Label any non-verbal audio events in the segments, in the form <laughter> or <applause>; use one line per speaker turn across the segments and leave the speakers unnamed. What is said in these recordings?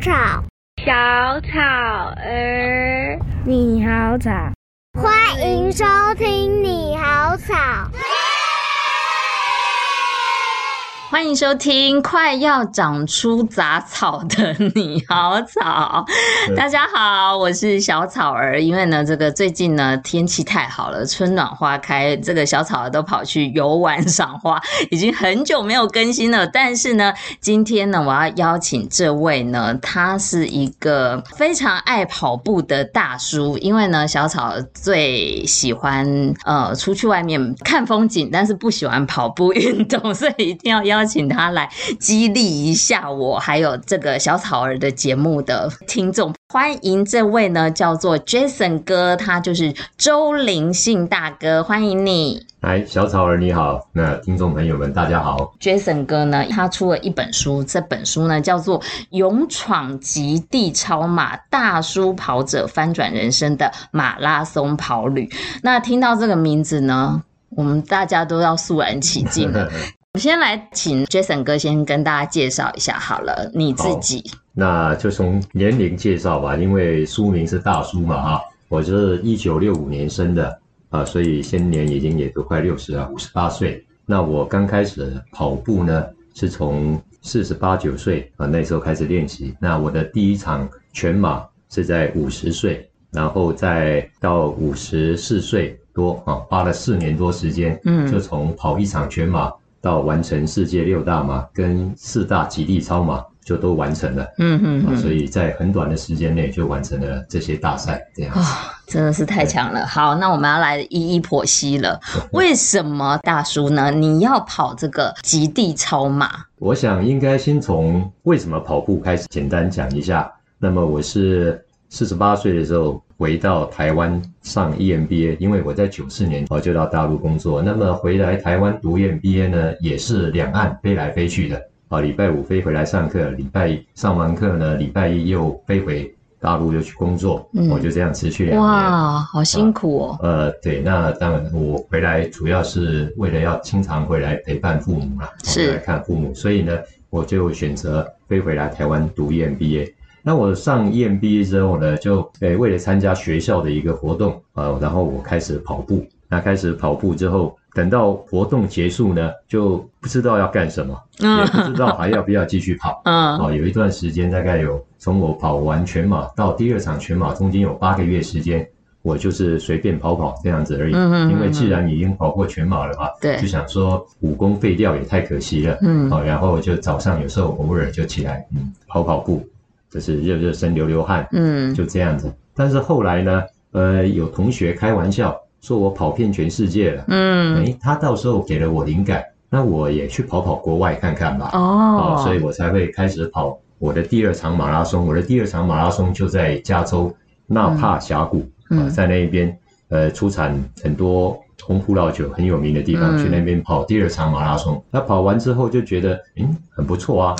草，
小草儿，
你好草，欢迎收听你好吵。
欢迎收听《快要长出杂草的你好草》，大家好，我是小草儿。因为呢，这个最近呢天气太好了，春暖花开，这个小草儿都跑去游玩赏花，已经很久没有更新了。但是呢，今天呢，我要邀请这位呢，他是一个非常爱跑步的大叔。因为呢，小草最喜欢呃出去外面看风景，但是不喜欢跑步运动，所以一定要邀。邀请他来激励一下我，还有这个小草儿的节目的听众，欢迎这位呢，叫做 Jason 哥，他就是周林信大哥，欢迎你。
嗨，小草儿你好，那听众朋友们大家好。
Jason 哥呢，他出了一本书，这本书呢叫做《勇闯极地超马：大叔跑者翻转人生的马拉松跑旅》。那听到这个名字呢，我们大家都要肃然起敬了。<laughs> 我先来请 Jason 哥先跟大家介绍一下好了，你自己。
那就从年龄介绍吧，因为书名是大叔嘛哈。我是一九六五年生的啊，所以现年已经也都快六十了，五十八岁。那我刚开始跑步呢，是从四十八九岁啊那时候开始练习。那我的第一场全马是在五十岁，然后再到五十四岁多啊，花了四年多时间，嗯，就从跑一场全马。到完成世界六大马跟四大极地超马就都完成了，嗯嗯，嗯，所以在很短的时间内就完成了这些大赛，这样子，哦，
真的是太强了。好，那我们要来一一剖析了，<laughs> 为什么大叔呢？你要跑这个极地超马？
我想应该先从为什么跑步开始简单讲一下。那么我是四十八岁的时候。回到台湾上 EMBA，因为我在九四年我就到大陆工作。那么回来台湾读 EMBA 呢，也是两岸飞来飞去的。啊，礼拜五飞回来上课，礼拜一上完课呢，礼拜一又飞回大陆又去工作。嗯，我就这样持续两年。
哇，好辛苦哦。
呃，对，那当然我回来主要是为了要经常回来陪伴父母嘛，是来看父母，所以呢，我就选择飞回来台湾读 EMBA。那我上 EMBA 之后呢，就诶为了参加学校的一个活动啊，然后我开始跑步。那开始跑步之后，等到活动结束呢，就不知道要干什么，也不知道还要不要继续跑。<laughs> 嗯，啊，有一段时间大概有从我跑完全马到第二场全马中间有八个月时间，我就是随便跑跑这样子而已。因为既然已经跑过全马了嘛，对，就想说武功废掉也太可惜了。嗯。好，然后就早上有时候偶尔就起来，嗯，跑跑步。就是热热身、流流汗，嗯，就这样子。但是后来呢，呃，有同学开玩笑说我跑遍全世界了，嗯，诶，他到时候给了我灵感，那我也去跑跑国外看看吧。哦，所以我才会开始跑我的第二场马拉松。我的第二场马拉松就在加州纳帕峡谷，嗯，在那边，呃，出产很多红葡萄酒很有名的地方，去那边跑第二场马拉松。那跑完之后就觉得，嗯，很不错啊。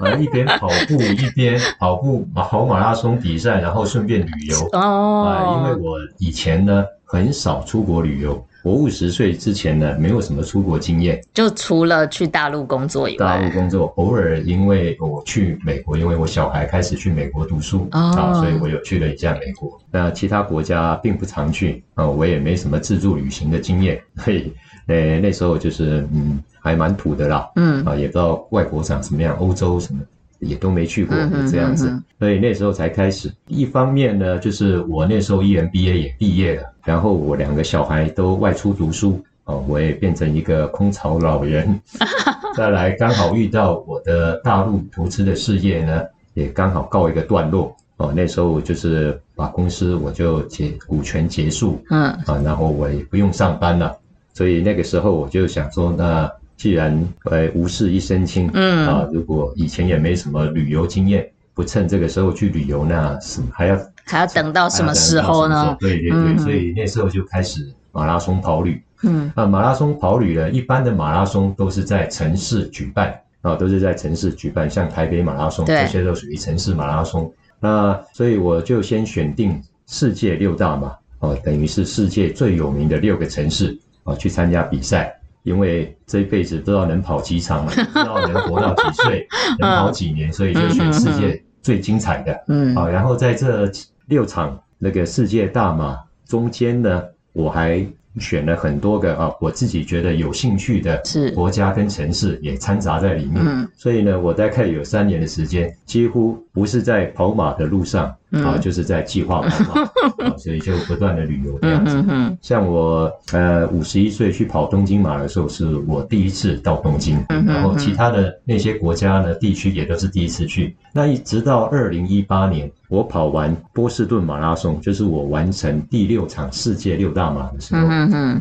啊，一边跑步一边 <laughs> 跑步，跑马拉松比赛，然后顺便旅游哦。啊，因为我以前呢很少出国旅游，我五十岁之前呢没有什么出国经验，
就除了去大陆工作以外，
大陆工作偶尔因为我去美国，因为我小孩开始去美国读书啊，所以我有去了一下美国。那其他国家并不常去啊，我也没什么自助旅行的经验，所以呃那时候就是嗯。还蛮土的啦，嗯。啊，也不知道外国长什么样，欧洲什么也都没去过，这样子，所以那时候才开始。一方面呢，就是我那时候 EMBA 也毕业了，然后我两个小孩都外出读书，哦，我也变成一个空巢老人。<laughs> 再来刚好遇到我的大陆投资的事业呢，也刚好告一个段落，哦，那时候就是把公司我就结股权结束，嗯。啊，然后我也不用上班了，所以那个时候我就想说那。既然呃无事一身轻，嗯啊，如果以前也没什么旅游经验，不趁这个时候去旅游，那是还要
还要等到什么时候呢？
对对对，嗯、所以那时候就开始马拉松跑旅，嗯啊，马拉松跑旅呢，一般的马拉松都是在城市举办啊，都是在城市举办，像台北马拉松这些都属于城市马拉松。那所以我就先选定世界六大嘛，哦，等于是世界最有名的六个城市啊，去参加比赛。因为这一辈子不知道能跑几场，<laughs> 不知道能活到几岁，<laughs> 能跑几年，所以就选世界最精彩的。嗯，啊，然后在这六场那个世界大马中间呢，我还。选了很多个啊，我自己觉得有兴趣的国家跟城市也掺杂在里面。嗯，所以呢，我大概有三年的时间，几乎不是在跑马的路上。嗯、啊，就是在计划跑马，<laughs> 啊，所以就不断的旅游这样子。像我呃五十一岁去跑东京马的时候，是我第一次到东京，嗯、然后其他的那些国家呢地区也都是第一次去。那一直到二零一八年，我跑完波士顿马拉松，就是我完成第六场世界六大马的时候，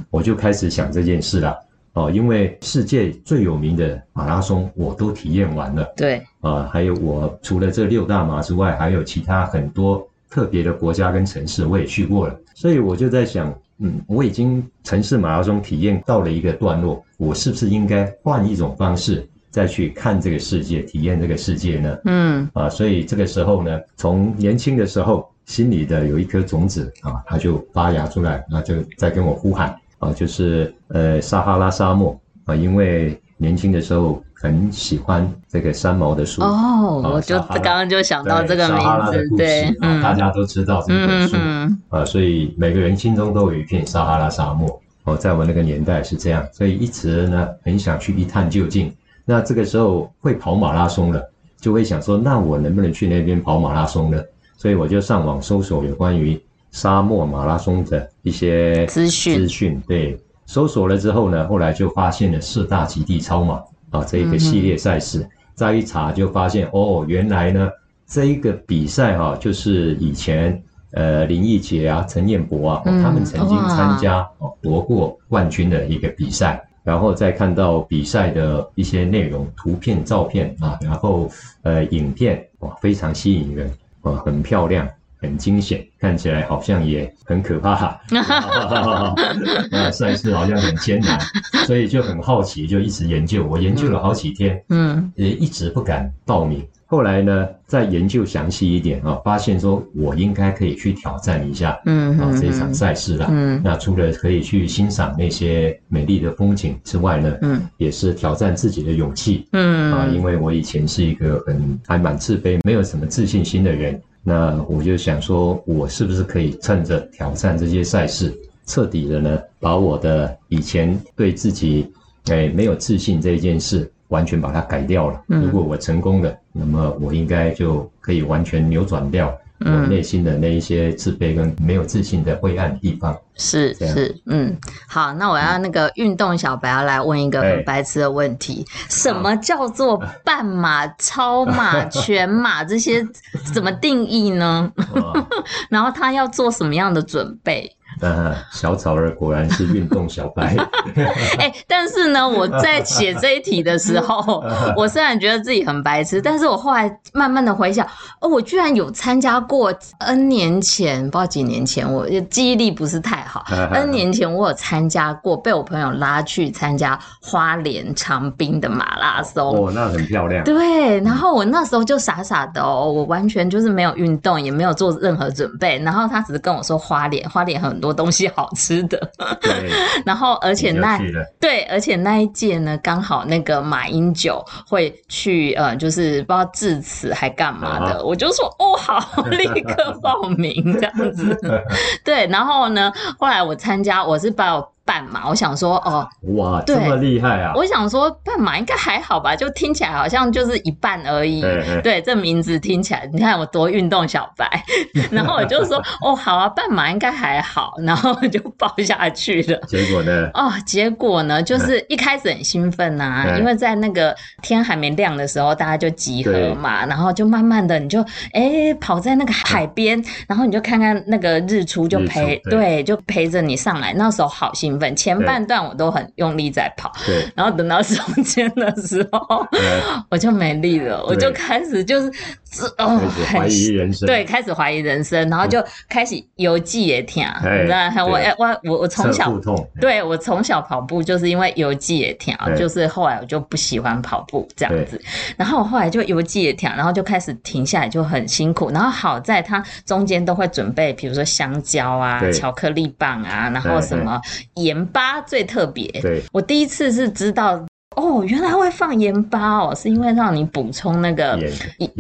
我就开始想这件事了。哦，因为世界最有名的马拉松我都体验完了，对，啊、呃，还有我除了这六大马之外，还有其他很多特别的国家跟城市我也去过了，所以我就在想，嗯，我已经城市马拉松体验到了一个段落，我是不是应该换一种方式再去看这个世界，体验这个世界呢？嗯，啊，所以这个时候呢，从年轻的时候心里的有一颗种子啊，它就发芽出来，那就在跟我呼喊。啊，就是呃，撒哈拉沙漠啊，因为年轻的时候很喜欢这个三毛的书哦，
我就刚刚就想到这个名字，对，大家都知道这本书，嗯，
啊，所以每个人心中都有一片撒哈拉沙漠哦，在我那个年代是这样，所以一直呢很想去一探究竟。那这个时候会跑马拉松了，就会想说，那我能不能去那边跑马拉松呢？所以我就上网搜索有关于。沙漠马拉松的一些资讯，资讯对，搜索了之后呢，后来就发现了四大极地超马啊这一个系列赛事，嗯、再一查就发现哦，原来呢这一个比赛哈、啊，就是以前呃林义杰啊、陈彦博啊、他们曾经参加哦夺过冠军的一个比赛，然后再看到比赛的一些内容、图片、照片啊，然后呃影片哇非常吸引人啊，很漂亮。很惊险，看起来好像也很可怕。<laughs> 那赛事好像很艰难，所以就很好奇，就一直研究。我研究了好几天，嗯，也一直不敢报名。后来呢，再研究详细一点啊，发现说我应该可以去挑战一下，嗯啊这一场赛事了。嗯，那除了可以去欣赏那些美丽的风景之外呢，嗯，也是挑战自己的勇气。嗯啊，因为我以前是一个很还蛮自卑、没有什么自信心的人。那我就想说，我是不是可以趁着挑战这些赛事，彻底的呢，把我的以前对自己哎没有自信这一件事，完全把它改掉了。如果我成功了，那么我应该就可以完全扭转掉。我内心的那一些自卑跟没有自信的灰暗地方。是是嗯，好，那我要那个运动小白要来问一个很白痴的问题：什么叫做 <laughs> 半马、超马、<laughs> 全马这些怎么定义呢？<laughs> 然后他要做什么样的准备？<laughs> 呃，小草儿果然是运动小白。<laughs>
哎、欸，但是呢，我在写这一题的时候，<laughs> 我虽然觉得自己很白痴，但是我后来慢慢的回想，哦，我居然有参加过 N 年前，不知道几年前，我记忆力不是太好。N 年前我有参加过，被我朋友拉去参加花莲长滨的马拉松。
哦，那很漂亮。
对，然后我那时候就傻傻的哦，我完全就是没有运动，也没有做任何准备，然后他只是跟我说花莲，花莲很多。东西好吃的，<laughs> 然后而且那对，而且那一届呢，刚好那个马英九会去，呃，就是不知道致辞还干嘛的，啊、我就说哦，好，立刻报名这样子，<laughs> 对，然后呢，后来我参加，我是报。半马，我想说哦，
哇，这么厉害啊！
我想说半马应该还好吧，就听起来好像就是一半而已。嘿嘿对，这名字听起来，你看我多运动小白。<laughs> 然后我就说哦，好啊，半马应该还好，然后就报下去了。
结果呢？
哦，结果呢，就是一开始很兴奋呐、啊，因为在那个天还没亮的时候，大家就集合嘛，然后就慢慢的你就哎、欸、跑在那个海边，然后你就看看那个日出，就陪对，对，就陪着你上来。那时候好兴奋。前半段我都很用力在跑，对，然后等到中间的时候，<laughs> 我就没力了，我就开始就是哦，
怀疑人生，
对，开始怀疑人生，然后就开始游记也听，你知道，我我我我从小，对我从小跑步就是因为游记也听，就是后来我就不喜欢跑步这样子，然后我后来就游记也听，然后就开始停下来就很辛苦，然后好在它中间都会准备，比如说香蕉啊、巧克力棒啊，然后什么盐巴最特别，对，我第一次是知道。哦，原来会放盐巴哦，是因为让你补充那个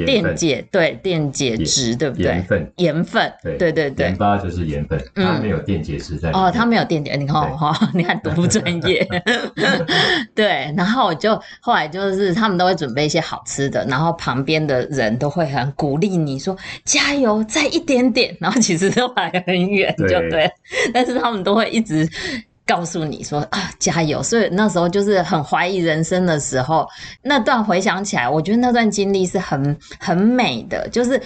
电解，对电解质，对不对？盐
分，
盐分，对对对对。
盐巴就是盐分，它没有电解质在里面。
哦，它没有电解，你看哈，<laughs> 你看多不专业。<laughs> 对，然后我就后来就是他们都会准备一些好吃的，然后旁边的人都会很鼓励你说加油，再一点点。然后其实都还很远，就对，但是他们都会一直。告诉你说啊，加油！所以那时候就是很怀疑人生的时候，那段回想起来，我觉得那段经历是很很美的，就是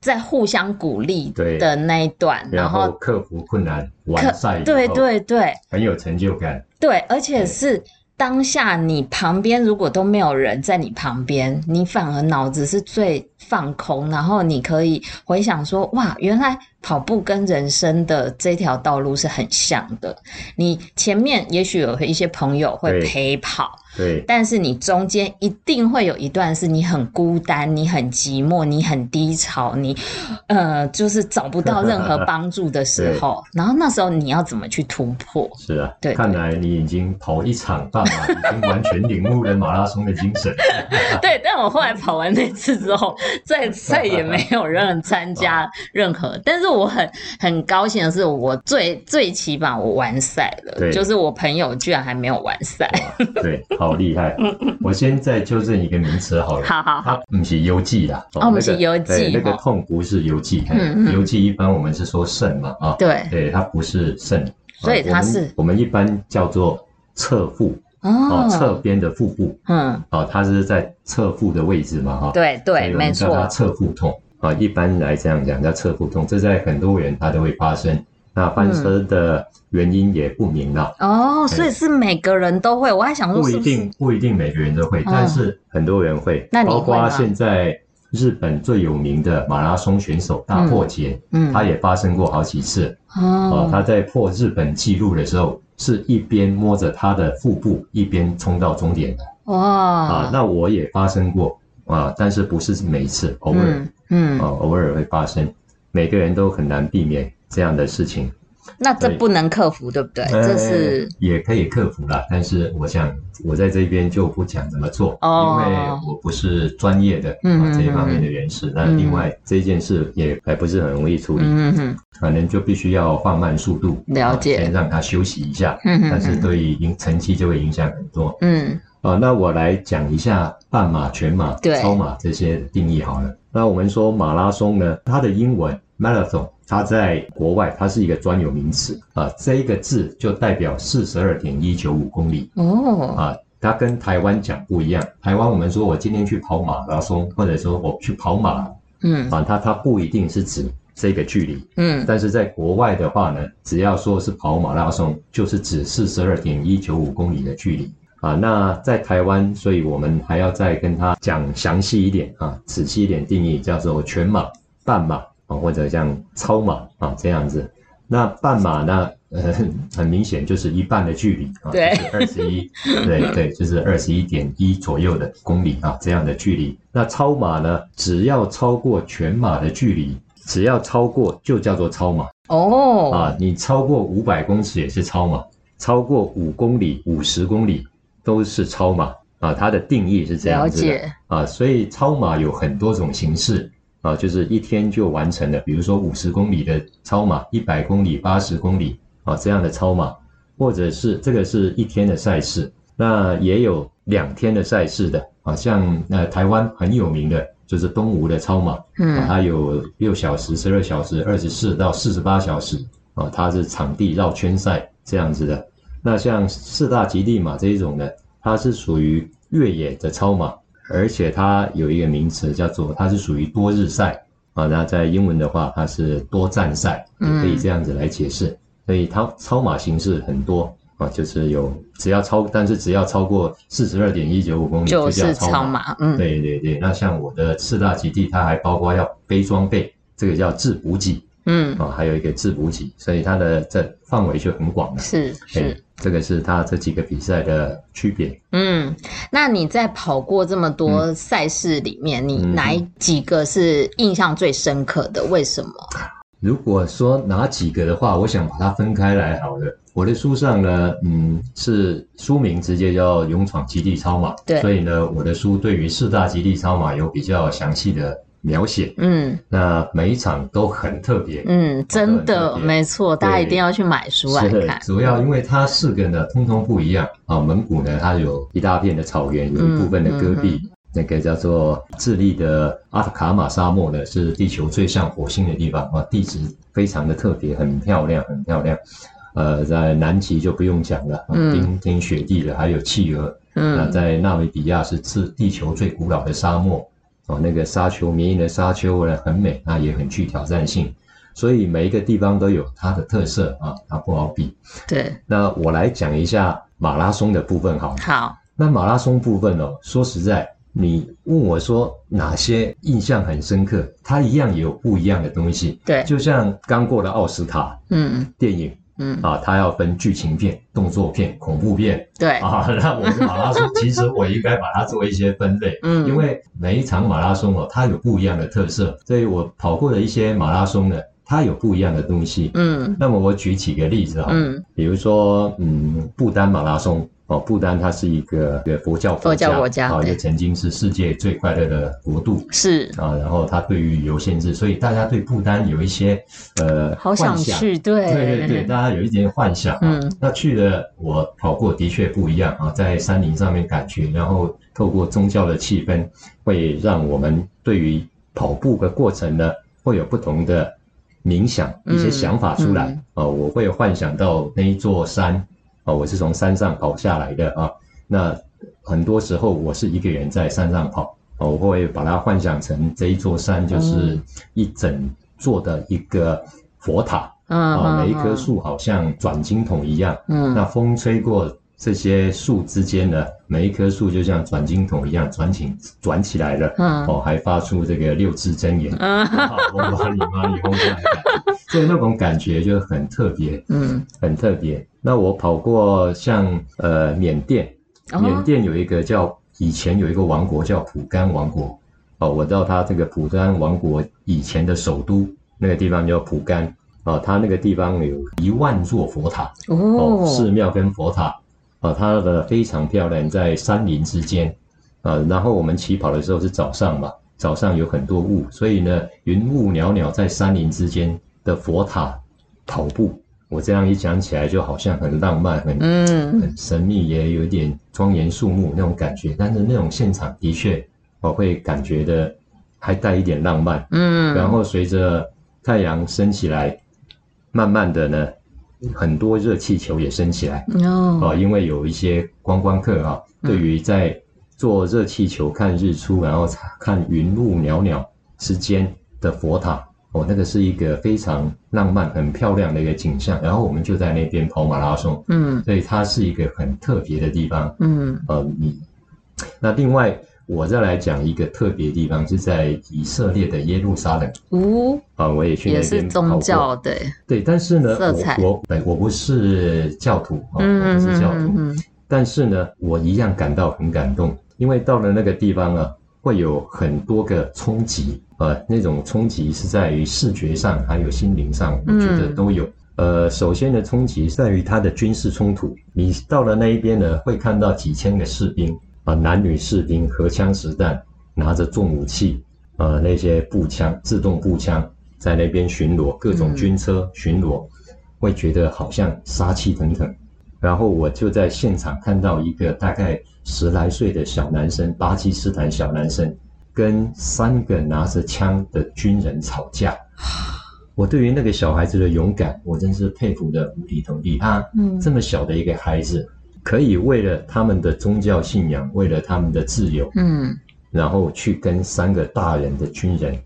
在互相鼓励的那一段，
然后克服困难完赛，
对对对，
很有成就感。
对，而且是当下你旁边如果都没有人在你旁边，你反而脑子是最放空，然后你可以回想说，哇，原来。跑步跟人生的这条道路是很像的，你前面也许有一些朋友会陪跑。
对，
但是你中间一定会有一段是你很孤单，你很寂寞，你很低潮，你呃就是找不到任何帮助的时候，<laughs> 然后那时候你要怎么去突破？
是啊，对，看来你已经跑一场半马，<laughs> 已经完全领悟了马拉松的精神。<laughs>
对，但我后来跑完那次之后，再再也没有人参加任何，但是我很很高兴的是，我最最起码我完赛了，对，就是我朋友居然还没有完赛，
对。好厉害！<laughs> 我先再纠正一个名词好了。
好好好，
它不是游记啦。
哦，不是游记。
那个痛不是游记。嗯，游记一般我们是说肾嘛啊。
对。
对，它不是肾。
所以它是。
我们一般叫做侧腹。哦。侧边的腹部。嗯。哦，它是在侧腹的位置嘛哈。
对对，没错。
叫它侧腹痛啊，一般来这样讲叫侧腹痛，这在很多人他都会发生。那翻车的原因也不明了
哦，所以是每个人都会。我还想说，不
一定不一定每个人都会，但是很多人会。那包括现在日本最有名的马拉松选手大破节，嗯，他也发生过好几次哦。他在破日本纪录的时候，是一边摸着他的腹部，一边冲到终点的。哇啊，那我也发生过啊，但是不是每一次，偶尔，嗯，啊，偶尔会发生，每个人都很难避免。这样的事情，
那这不能克服，对不对？这是
也可以克服啦，但是我想我在这边就不讲怎么做，因为我不是专业的啊这一方面的人士。那另外这件事也还不是很容易处理，嗯可能就必须要放慢速度，
了解，
先让他休息一下。但是对于影成绩就会影响很多。嗯，啊，那我来讲一下半马、全马、超马这些定义好了。那我们说马拉松呢，它的英文 marathon。它在国外，它是一个专有名词啊，这一个字就代表四十二点一九五公里。哦。啊，它跟台湾讲不一样。台湾我们说我今天去跑马拉松，或者说我去跑马，嗯。啊，它它不一定是指这个距离，嗯，但是在国外的话呢，只要说是跑马拉松，就是指四十二点一九五公里的距离啊。那在台湾，所以我们还要再跟他讲详细一点啊，仔细一点定义，叫做全马、半马啊。或者像超马啊这样子，那半马呢？呃，很明显就是一半的距离啊，就是二十一，对对，就是二十一点一左右的公里啊，这样的距离。那超马呢？只要超过全马的距离，只要超过就叫做超马哦。啊，你超过五百公尺也是超马，超过五公里、五十公里都是超马啊。它的定义是这样子的啊，所以超马有很多种形式。啊，就是一天就完成的，比如说五十公里的超马，一百公里、八十公里啊这样的超马，或者是这个是一天的赛事，那也有两天的赛事的啊，像呃台湾很有名的就是东吴的超马，嗯，它有六小时、十二小时、二十四到四十八小时啊，它是场地绕圈赛这样子的。那像四大极地马这一种呢，它是属于越野的超马。而且它有一个名词叫做，它是属于多日赛啊。那在英文的话，它是多站赛，也可以这样子来解释。嗯、所以它超马形式很多啊，就是有只要超，但是只要超过四十二点一九五公里就叫超马。超马嗯，对对对。那像我的四大极地，它还包括要背装备，这个叫自补给。嗯啊，还有一个自补给，所以它的这范围就很广了。
是是。
这个是它这几个比赛的区别。
嗯，那你在跑过这么多赛事里面，嗯、你哪几个是印象最深刻的？为什么？
如果说哪几个的话，我想把它分开来好了。我的书上呢，嗯，是书名直接叫《勇闯极地超马》，
对，
所以呢，我的书对于四大极地超马有比较详细的描写。
嗯，
那每一场都很特别。
嗯，真的没错，大家一定要去买书来看。
主要因为它四个呢，通通不一样啊。蒙古呢，它有一大片的草原，有一部分的戈壁。嗯嗯嗯那个叫做智利的阿塔卡马沙漠呢，是地球最像火星的地方啊，地质非常的特别，很漂亮，很漂亮。呃，在南极就不用讲了，冰天雪地的，还有企鹅。嗯，那在纳米比亚是自地球最古老的沙漠哦，那个沙丘，绵延的沙丘呢很美，那也很具挑战性。所以每一个地方都有它的特色啊，它不好比。
对，
那我来讲一下马拉松的部分好，好。
好，
那马拉松部分哦，说实在。你问我说哪些印象很深刻？它一样也有不一样的东西。
对，
就像刚过了奥斯卡，
嗯，
电影，嗯啊，它要分剧情片、动作片、恐怖片。
对
啊，<laughs> 那我们马拉松其实我应该把它做一些分类，嗯，因为每一场马拉松哦，它有不一样的特色，所以我跑过的一些马拉松呢，它有不一样的东西。嗯，那么我举几个例子哈，嗯，比如说，嗯，不丹马拉松。哦，不丹它是一个佛教国家，
佛教国家
啊，也曾经是世界最快乐的国度，
是
啊。然后它对于旅游限制，所以大家对不丹有一些呃
好想去，对
对对对，大家有一点幻想。嗯，那去了我跑过的确不一样啊，在山林上面感觉，然后透过宗教的气氛，会让我们对于跑步的过程呢，会有不同的冥想一些想法出来啊。我会幻想到那一座山。哦，我是从山上跑下来的啊。那很多时候我是一个人在山上跑，啊，我会把它幻想成这一座山就是一整座的一个佛塔，啊，每一棵树好像转经筒一样，嗯，那风吹过这些树之间呢，每一棵树就像转经筒一样转起转起来了，嗯，哦，还发出这个六字真言，嗯，嗡嘛呢嘛呢吽，<laughs> 所以那种感觉就很特别，嗯，很特别。那我跑过像呃缅甸，缅甸有一个叫以前有一个王国叫蒲甘王国，哦，我知道它这个蒲甘王国以前的首都那个地方叫蒲甘，哦，它那个地方有一万座佛塔，哦，寺庙跟佛塔，啊，它的非常漂亮，在山林之间，啊，然后我们起跑的时候是早上嘛，早上有很多雾，所以呢，云雾袅袅在山林之间的佛塔跑步。我这样一讲起来，就好像很浪漫、很嗯、很神秘，也有点庄严肃穆那种感觉。但是那种现场的确，我会感觉的还带一点浪漫。嗯，然后随着太阳升起来，慢慢的呢，很多热气球也升起来。哦，啊，因为有一些观光客啊，对于在坐热气球看日出，然后看云雾袅袅之间的佛塔。哦，那个是一个非常浪漫、很漂亮的一个景象，然后我们就在那边跑马拉松，嗯，所以它是一个很特别的地方，嗯，呃，你那另外我再来讲一个特别地方，是在以色列的耶路撒冷，哦，啊，我也去那边跑过，也是宗教，对，对，但是呢，我我我不是教徒啊，我不是教徒，但是呢，我一样感到很感动，因为到了那个地方啊。会有很多个冲击，呃，那种冲击是在于视觉上，还有心灵上，我觉得都有。呃，首先的冲击在于它的军事冲突。你到了那一边呢，会看到几千个士兵啊，男女士兵，荷枪实弹，拿着重武器，呃，那些步枪、自动步枪在那边巡逻，各种军车巡逻，会觉得好像杀气腾腾。然后我就在现场看到一个大概十来岁的小男生，巴基斯坦小男生，跟三个拿着枪的军人吵架。我对于那个小孩子的勇敢，我真是佩服的五体投地他！嗯，这么小的一个孩子，可以为了他们的宗教信仰，为了他们的自由，嗯，然后去跟三个大人的军人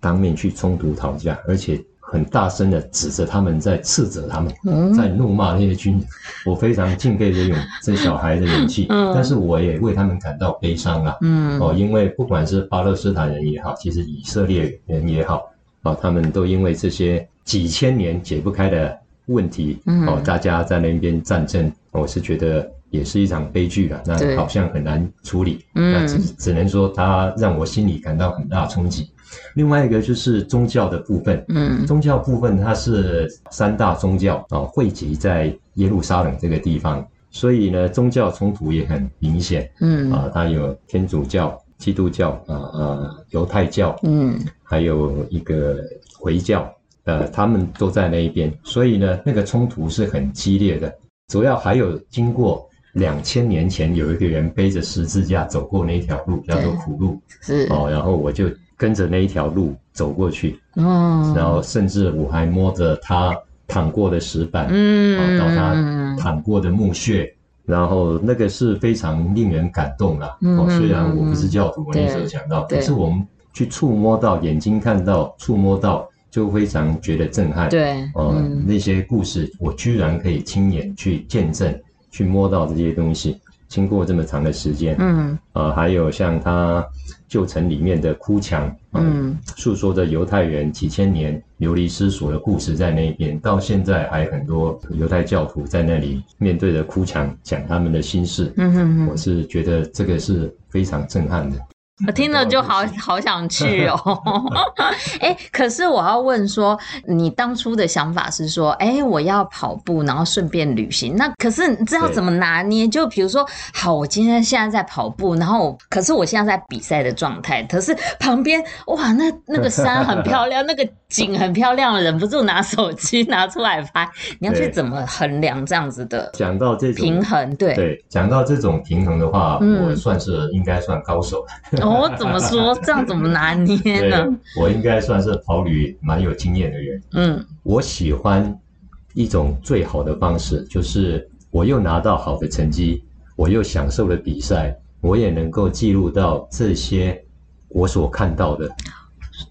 当面去冲突吵架，而且。很大声的指着他们，在斥责他们，在怒骂那些军人。我非常敬佩这勇这小孩的勇气，但是我也为他们感到悲伤啊。嗯，哦，因为不管是巴勒斯坦人也好，其实以色列人也好，啊，他们都因为这些几千年解不开的问题，哦，大家在那边战争，我是觉得也是一场悲剧啊。那好像很难处理，那只只能说他让我心里感到很大冲击。另外一个就是宗教的部分，
嗯，
宗教部分它是三大宗教啊汇集在耶路撒冷这个地方，所以呢，宗教冲突也很明显，
嗯。
啊，它有天主教、基督教啊啊犹太教，
嗯，
还有一个回教，呃，他们都在那一边，所以呢，那个冲突是很激烈的。主要还有经过两千年前有一个人背着十字架走过那条路，叫做苦路，
是。
哦，然后我就跟着那一条路走过去，
哦，
然后甚至我还摸着他躺过的石板，到他躺过的墓穴，然后那个是非常令人感动啦。
嗯、
哦，虽然我不是教徒，我那时候讲到，可是我们去触摸到，眼睛看到，触摸到。就非常觉得震撼，
对，
呃、嗯，那些故事我居然可以亲眼去见证、去摸到这些东西。经过这么长的时间，
嗯，
呃，还有像他旧城里面的哭墙，呃、嗯，诉说着犹太人几千年流离失所的故事，在那边到现在还很多犹太教徒在那里面对着哭墙讲他们的心事，
嗯哼哼，
我是觉得这个是非常震撼的。
我听了就好好想去哦，<laughs> 哎，可是我要问说，你当初的想法是说，哎，我要跑步，然后顺便旅行。那可是你知道怎么拿捏？就比如说，好，我今天现在在跑步，然后可是我现在在比赛的状态，可是旁边哇，那那个山很漂亮，那个景很漂亮，忍不住拿手机拿出来拍。你要去怎么衡量这样子的？
讲到这种
平衡，对
对，讲到这种平衡的话，嗯、我算是应该算高手。
哦，怎么说？<laughs> 这样怎么拿捏呢？
我应该算是跑旅蛮有经验的人。
嗯，
我喜欢一种最好的方式，就是我又拿到好的成绩，我又享受了比赛，我也能够记录到这些我所看到的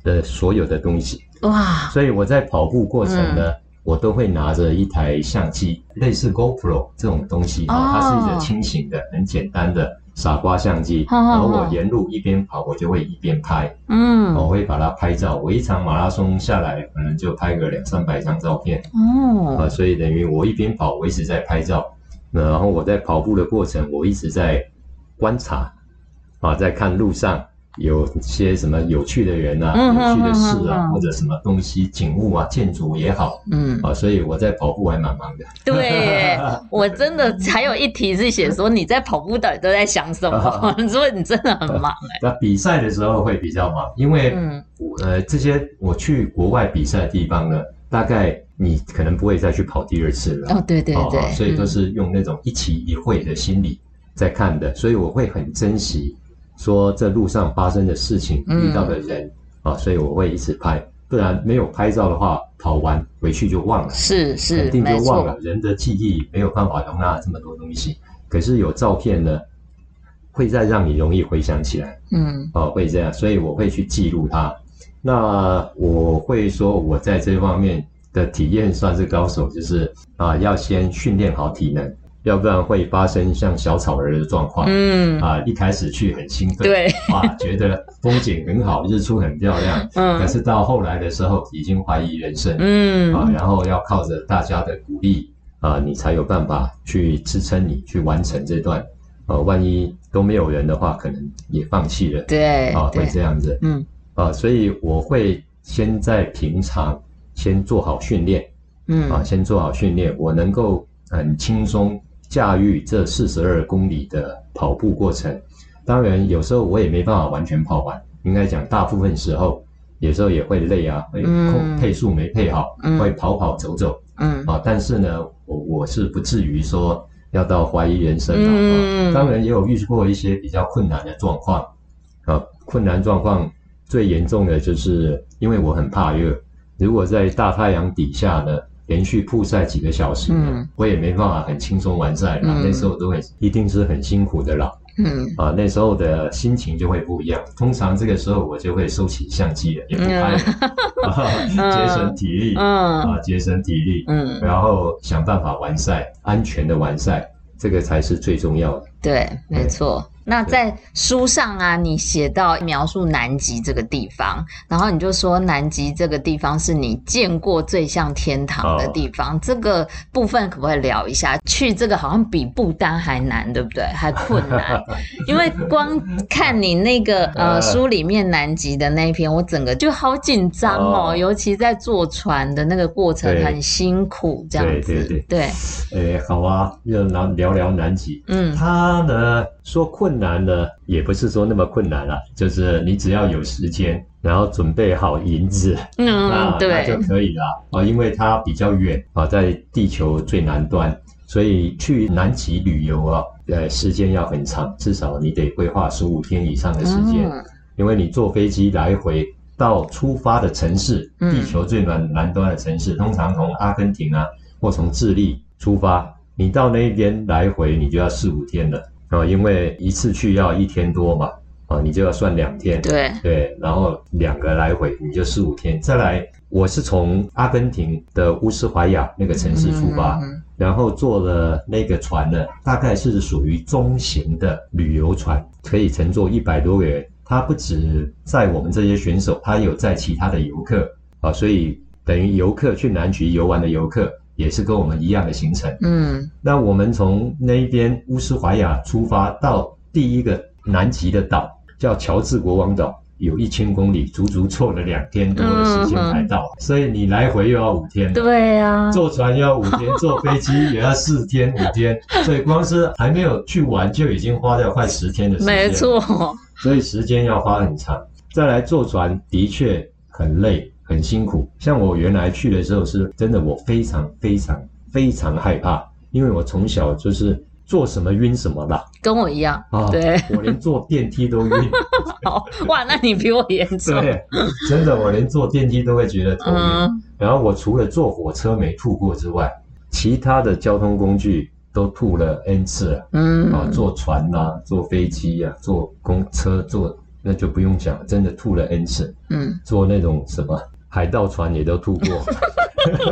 的所有的东西。
哇！
所以我在跑步过程呢，嗯、我都会拿着一台相机，类似 GoPro 这种东西啊，哦、它是一个轻型的、很简单的。傻瓜相机，然后我沿路一边跑，我就会一边拍，
嗯，
我会把它拍照。我一场马拉松下来，可能就拍个两三百张照片，
哦，
啊，所以等于我一边跑，我一直在拍照。那然后我在跑步的过程，我一直在观察，啊，在看路上。有些什么有趣的人啊，
嗯、
有趣的事啊，嗯、或者什么东西、景物啊、建筑也好，
嗯
啊，所以我在跑步还蛮忙的。
对，我真的还有一题是写说你在跑步到底都在想什么，<laughs> 所以你真的很忙哎。
那比赛的时候会比较忙，因为、
嗯、
呃这些我去国外比赛的地方呢，大概你可能不会再去跑第二次了。
哦，对对对，
哦、所以都是用那种一期一会的心理在看的，所以我会很珍惜。说这路上发生的事情，遇到的人、嗯、啊，所以我会一直拍，不然没有拍照的话，跑完回去就忘了，
是是，
肯定就忘了。人的记忆没有办法容纳这么多东西，可是有照片呢，会再让你容易回想起来，
嗯，
哦、啊，会这样，所以我会去记录它。那我会说，我在这方面的体验算是高手，就是啊，要先训练好体能。要不然会发生像小草儿的状况，
嗯。
啊，一开始去很兴奋，
对，
哇，觉得风景很好，日出很漂亮，<laughs>
嗯，
可是到后来的时候已经怀疑人生，
嗯，
啊，然后要靠着大家的鼓励，啊，你才有办法去支撑你去完成这段，呃、啊，万一都没有人的话，可能也放弃了，
对，
啊，会这样子，
嗯，
啊，所以我会先在平常先做好训练，
嗯，
啊，先做好训练，我能够很轻松。驾驭这四十二公里的跑步过程，当然有时候我也没办法完全跑完。应该讲，大部分时候有时候也会累啊，会配速没配好，
嗯、
会跑跑走走，
嗯
啊，但是呢，我我是不至于说要到怀疑人生啊。
嗯、
当然也有遇过一些比较困难的状况，啊，困难状况最严重的就是因为我很怕热，如果在大太阳底下呢。连续曝晒几个小时，
嗯，
我也没办法很轻松完赛，嗯，那时候都很一定是很辛苦的啦，
嗯，
啊，那时候的心情就会不一样。通常这个时候我就会收起相机了，也不拍了，<laughs> 节省体力，
嗯，
啊，节省体力，
嗯，
然后想办法完赛，安全的完赛，这个才是最重要的。
对，没错。那在书上啊，你写到描述南极这个地方，然后你就说南极这个地方是你见过最像天堂的地方。哦、这个部分可不可以聊一下？去这个好像比不丹还难，对不对？还困难，因为光看你那个呃书里面南极的那一篇，我整个就好紧张哦，哦尤其在坐船的那个过程很辛苦，这样子。对对对。
对，诶，好啊，要聊聊聊南极。嗯，他呢说困。困难呢，也不是说那么困难了，就是你只要有时间，然后准备好银子，嗯，啊、对，那就可以了啊。因为它比较远啊，在地球最南端，所以去南极旅游啊，呃，时间要很长，至少你得规划十五天以上的时间，嗯、因为你坐飞机来回到出发的城市，地球最南南端的城市，嗯、通常从阿根廷啊或从智利出发，你到那边来回你就要四五天了。啊，因为一次去要一天多嘛，啊，你就要算两天，对对，然后两个来回你就四五天。再来，我是从阿根廷的乌斯怀亚那个城市出发，嗯嗯嗯、然后坐了那个船呢，大概是属于中型的旅游船，可以乘坐一百多个人。它不止载我们这些选手，它有载其他的游客啊，所以等于游客去南极游玩的游客。也是跟我们一样的行程，嗯，那我们从那一边乌斯怀亚出发到第一个南极的岛，叫乔治国王岛，有一千公里，足足坐了两天多的时间才到，嗯、所以你来回又要五天，
对呀、啊，
坐船又要五天，坐飞机也要四天五天，<laughs> 所以光是还没有去玩就已经花掉快十天的时间，没错，所以时间要花很长。再来坐船的确很累。很辛苦，像我原来去的时候是真的，我非常非常非常害怕，因为我从小就是做什么晕什么啦，
跟我一样啊，对，
我连坐电梯都晕。<laughs>
好哇，那你比我严重。
对，真的，我连坐电梯都会觉得头晕。嗯、然后我除了坐火车没吐过之外，其他的交通工具都吐了 N 次了。嗯啊，坐船啊，坐飞机啊，坐公车，坐那就不用讲了，真的吐了 N 次。嗯，坐那种什么。海盗船也都吐过，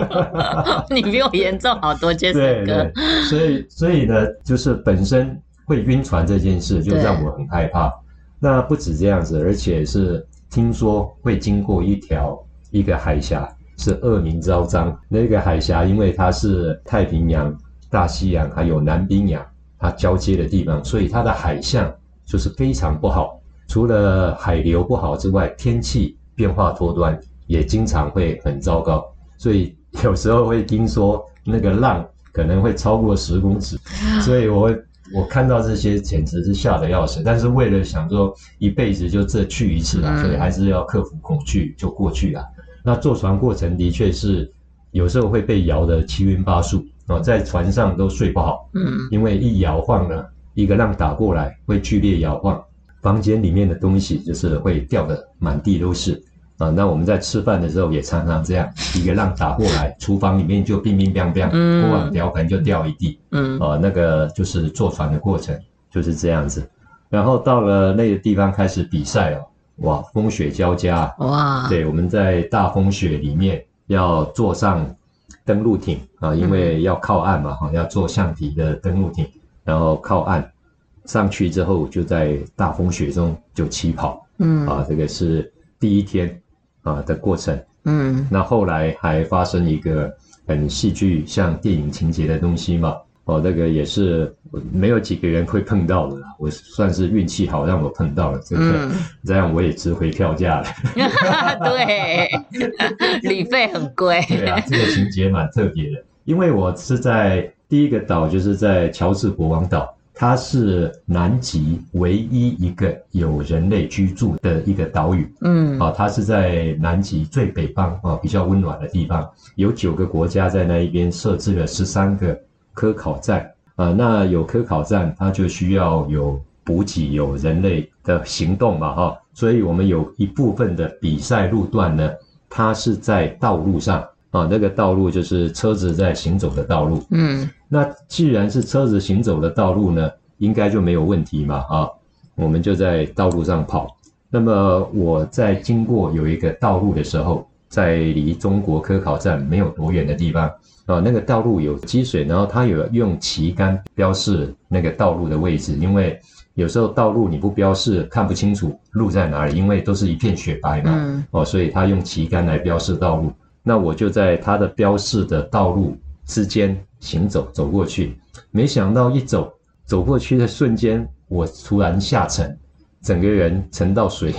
<laughs>
你比我严重好多，杰森哥。
对，所以所以呢，就是本身会晕船这件事就让我很害怕。那不止这样子，而且是听说会经过一条一个海峡，是恶名昭彰。那个海峡因为它是太平洋、大西洋还有南冰洋它交接的地方，所以它的海象就是非常不好。除了海流不好之外，天气变化多端。也经常会很糟糕，所以有时候会听说那个浪可能会超过十公尺，<laughs> 所以我我看到这些简直是吓得要死。但是为了想说一辈子就这去一次啊，所以还是要克服恐惧就过去了。那坐船过程的确是有时候会被摇得七晕八素啊，在船上都睡不好，嗯，因为一摇晃呢，一个浪打过来会剧烈摇晃，房间里面的东西就是会掉的满地都是。啊，那我们在吃饭的时候也常常这样，一个浪打过来，厨房里面就乒乒乓乓，锅碗瓢盆就掉一地。嗯，啊，那个就是坐船的过程就是这样子。然后到了那个地方开始比赛哦，哇，风雪交加。哇，对，我们在大风雪里面要坐上登陆艇啊，因为要靠岸嘛，哈，要坐橡皮的登陆艇，然后靠岸上去之后就在大风雪中就起跑。嗯，啊，这个是第一天。啊的过程，嗯，那后来还发生一个很戏剧像电影情节的东西嘛，哦，那个也是没有几个人会碰到的，我算是运气好让我碰到了，这个，嗯，<laughs> 这样我也值回票价了。<laughs>
对，旅费很贵。
对啊，这个情节蛮特别的，因为我是在第一个岛，就是在乔治国王岛。它是南极唯一一个有人类居住的一个岛屿，嗯，啊，它是在南极最北方啊，比较温暖的地方，有九个国家在那一边设置了十三个科考站，啊，那有科考站，它就需要有补给，有人类的行动嘛，哈，所以我们有一部分的比赛路段呢，它是在道路上。啊，那个道路就是车子在行走的道路。嗯，那既然是车子行走的道路呢，应该就没有问题嘛。啊，我们就在道路上跑。那么我在经过有一个道路的时候，在离中国科考站没有多远的地方啊，那个道路有积水，然后它有用旗杆标示那个道路的位置，因为有时候道路你不标示看不清楚路在哪里，因为都是一片雪白嘛，嗯、哦，所以它用旗杆来标示道路。那我就在它的标示的道路之间行走，走过去。没想到一走走过去的瞬间，我突然下沉，整个人沉到水，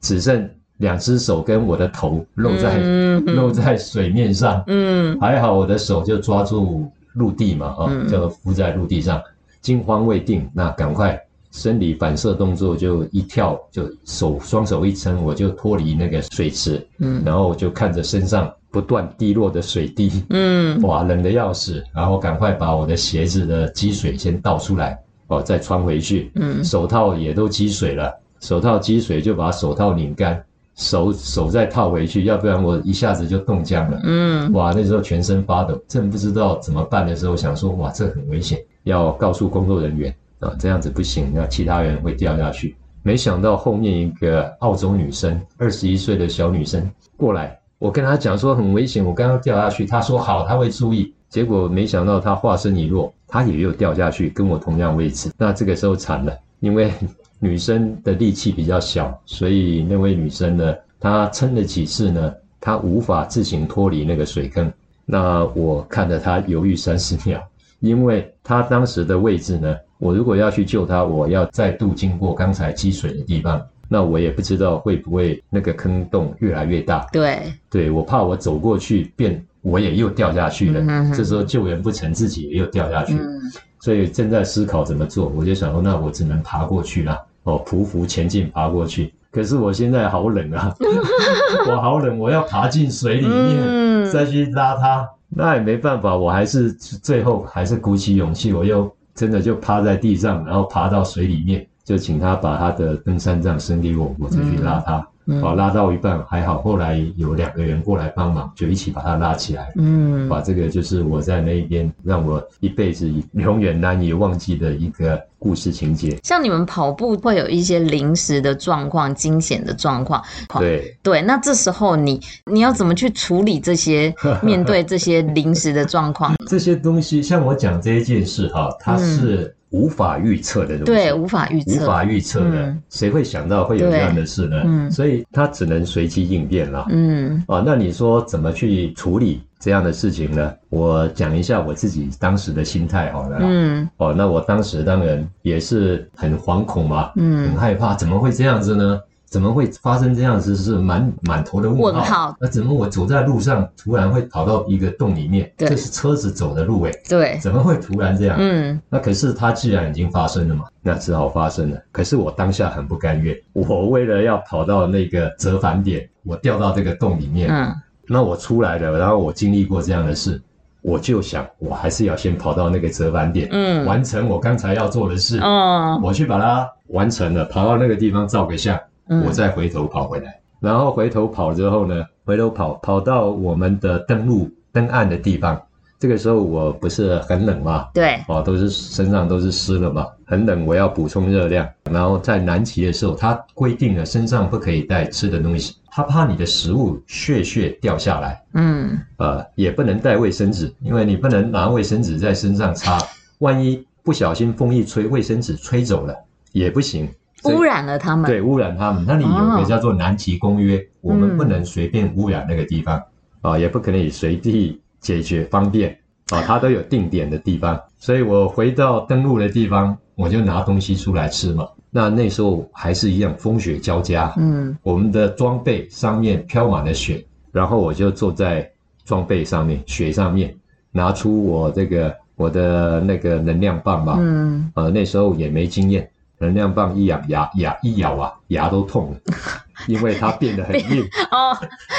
只剩两只手跟我的头露在、嗯、露在水面上。嗯，还好我的手就抓住陆地嘛，啊、哦，就浮在陆地上。惊慌未定，那赶快。生理反射动作就一跳，就手双手一撑，我就脱离那个水池，嗯，然后就看着身上不断滴落的水滴，嗯，哇，冷的要死，然后赶快把我的鞋子的积水先倒出来，哦，再穿回去，嗯，手套也都积水了，手套积水就把手套拧干，手手再套回去，要不然我一下子就冻僵了，嗯，哇，那时候全身发抖，正不知道怎么办的时候，想说哇，这很危险，要告诉工作人员。啊，这样子不行，那其他人会掉下去。没想到后面一个澳洲女生，二十一岁的小女生过来，我跟她讲说很危险，我刚刚掉下去。她说好，她会注意。结果没想到她话声一落，她也又掉下去，跟我同样位置。那这个时候惨了，因为女生的力气比较小，所以那位女生呢，她撑了几次呢，她无法自行脱离那个水坑。那我看着她犹豫三十秒，因为她当时的位置呢。我如果要去救她，我要再度经过刚才积水的地方，那我也不知道会不会那个坑洞越来越大。
对，
对，我怕我走过去变我也又掉下去了。嗯哼哼。这时候救援不成，自己也又掉下去。嗯。所以正在思考怎么做，我就想说，那我只能爬过去了。哦，匍匐前进，爬过去。可是我现在好冷啊，<laughs> 我好冷，我要爬进水里面，嗯，再去拉它，那也没办法，我还是最后还是鼓起勇气，我又。真的就趴在地上，然后爬到水里面，就请他把他的登山杖伸给我，我再去拉他。嗯，好，拉到一半还好，后来有两个人过来帮忙，就一起把他拉起来。嗯，把这个就是我在那边让我一辈子永远难以忘记的一个故事情节。
像你们跑步会有一些临时的状况、惊险的状况。
对
对，那这时候你你要怎么去处理这些 <laughs> 面对这些临时的状况？
这些东西，像我讲这一件事哈，它是。嗯无法预测的东西，
对，无法预测，
无法预测的，嗯、谁会想到会有这样的事呢？嗯，所以他只能随机应变了。嗯，啊，那你说怎么去处理这样的事情呢？我讲一下我自己当时的心态好了。嗯，哦，那我当时当然也是很惶恐嘛，嗯，很害怕，怎么会这样子呢？怎么会发生这样子？是满满头的问号。那怎么我走在路上，突然会跑到一个洞里面？对，这是车子走的路诶。对。怎么会突然这样？嗯。那可是它既然已经发生了嘛，那只好发生了。可是我当下很不甘愿，我为了要跑到那个折返点，我掉到这个洞里面。嗯。那我出来了，然后我经历过这样的事，我就想，我还是要先跑到那个折返点，嗯，完成我刚才要做的事。嗯。我去把它完成了，跑到那个地方照个相。我再回头跑回来，嗯、然后回头跑之后呢，回头跑跑到我们的登陆登岸的地方，这个时候我不是很冷嘛？对，哦，都是身上都是湿了嘛，很冷，我要补充热量。然后在南极的时候，他规定了身上不可以带吃的东西，他怕你的食物屑屑掉下来。嗯，呃，也不能带卫生纸，因为你不能拿卫生纸在身上擦，万一不小心风一吹，卫生纸吹走了也不行。
污染了他们，
对，污染他们。那里有个叫做《南极公约》，哦，我们不能随便污染那个地方，嗯、啊，也不可能随地解决方便啊，它都有定点的地方。所以我回到登陆的地方，我就拿东西出来吃嘛。那那时候还是一样风雪交加，嗯，我们的装备上面飘满了雪，然后我就坐在装备上面，雪上面，拿出我这个我的那个能量棒吧，嗯，呃，那时候也没经验。能量棒一咬牙牙一咬啊，牙都痛了，<laughs> 因为它变得很硬 <laughs>
哦，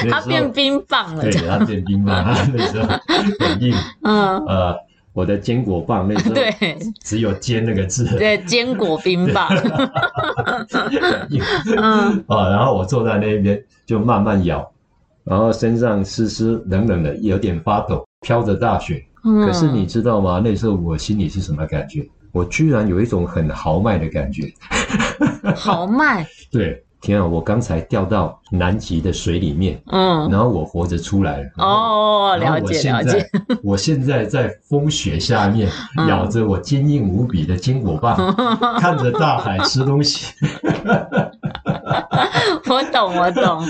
它变冰棒了，
对，它变冰棒，那时候很硬。<laughs> 嗯，呃，我的坚果棒那时候对，只有“坚”那个字，
对，坚果冰棒。
很硬。嗯，啊，然后我坐在那边就慢慢咬，然后身上湿湿冷冷的，有点发抖，飘着大雪。嗯，可是你知道吗？那时候我心里是什么感觉？我居然有一种很豪迈的感觉，
豪迈，<laughs>
对，天啊，我刚才掉到南极的水里面，嗯，然后我活着出来了。
哦，了解了解。
我现在在风雪下面，咬着我坚硬无比的坚果棒，<laughs> 看着大海吃东西。<laughs>
我懂，我懂。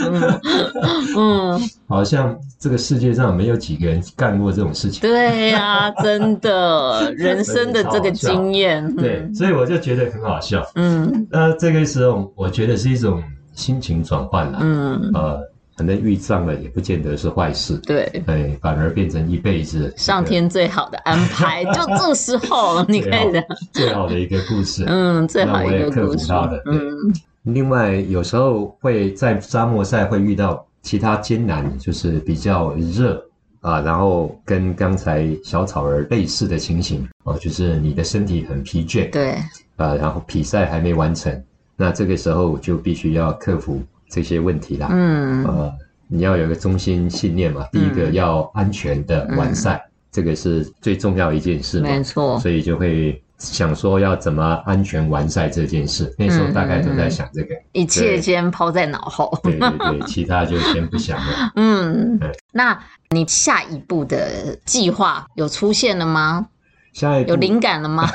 嗯，
好像这个世界上没有几个人干过这种事情。
对呀，真的，<laughs> 人生的这个经验。
对，所以我就觉得很好笑。嗯，那这个时候，我觉得是一种心情转换了。嗯，呃，可能遇上了也不见得是坏事。
对，
哎，反而变成一辈子
上天最好的安排，就这时候你看的
最好的一个故事。
嗯，最好一个故事。
嗯。另外，有时候会在沙漠赛会遇到其他艰难，就是比较热啊，然后跟刚才小草儿类似的情形哦，就是你的身体很疲倦，
对，
啊，然后比赛还没完成，那这个时候就必须要克服这些问题啦。嗯，呃，你要有一个中心信念嘛，第一个要安全的完善，嗯，这个是最重要一件事嘛，
没错，
所以就会。想说要怎么安全完赛这件事，那时候大概都在想这个，嗯、
一切先抛在脑后。
对对对，其他就先不想了。<laughs>
嗯，那你下一步的计划有出现了吗？
下一步
有灵感了吗？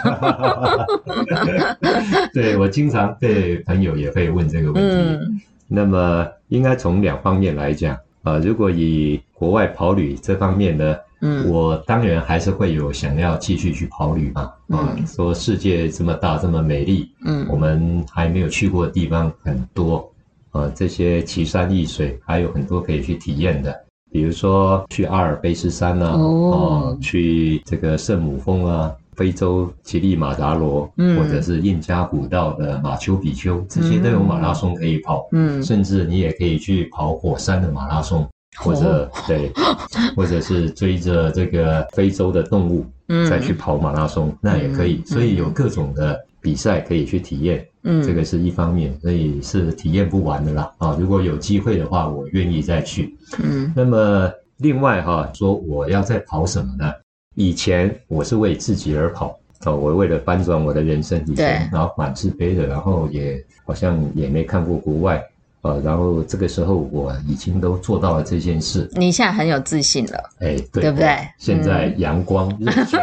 <laughs>
对，我经常被朋友也会问这个问题。嗯、那么应该从两方面来讲啊、呃，如果以国外跑旅这方面呢？嗯，我当然还是会有想要继续去跑旅嘛。啊，说世界这么大，这么美丽，嗯，我们还没有去过的地方很多，啊，这些奇山异水还有很多可以去体验的，比如说去阿尔卑斯山啊，哦，去这个圣母峰啊，非洲乞力马扎罗，嗯，或者是印加古道的马丘比丘，这些都有马拉松可以跑，嗯，甚至你也可以去跑火山的马拉松。或者对，<laughs> 或者是追着这个非洲的动物，再去跑马拉松，那也可以。所以有各种的比赛可以去体验，嗯，这个是一方面，所以是体验不完的啦。啊，如果有机会的话，我愿意再去。嗯，那么另外哈，说我要再跑什么呢？以前我是为自己而跑，哦，我为了翻转我的人生，以前然后满自卑的，然后也好像也没看过国外。呃，然后这个时候我已经都做到了这件事。
你现在很有自信了，
哎，对，
对不对？
现在阳光热血，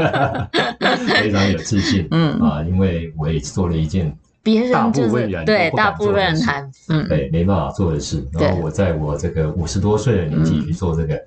<laughs> 非常有自信。嗯啊，因为我也做了一件别人大部分人对大部分人还嗯对没办法做的事。然后我在我这个五十多岁的年纪去做这个，